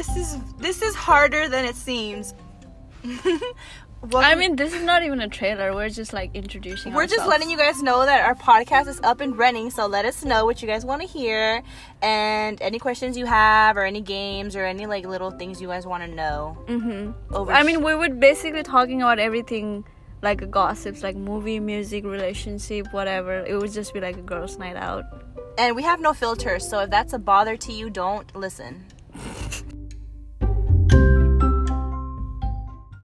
This is this is harder than it seems. I mean, this is not even a trailer. We're just like introducing. We're just letting you guys know that our podcast is up and running. So let us know what you guys want to hear and any questions you have, or any games, or any like little things you guys want to know. Mm-hmm. Over I mean, we would basically talking about everything like gossips, like movie, music, relationship, whatever. It would just be like a girls' night out. And we have no filters, so if that's a bother to you, don't listen.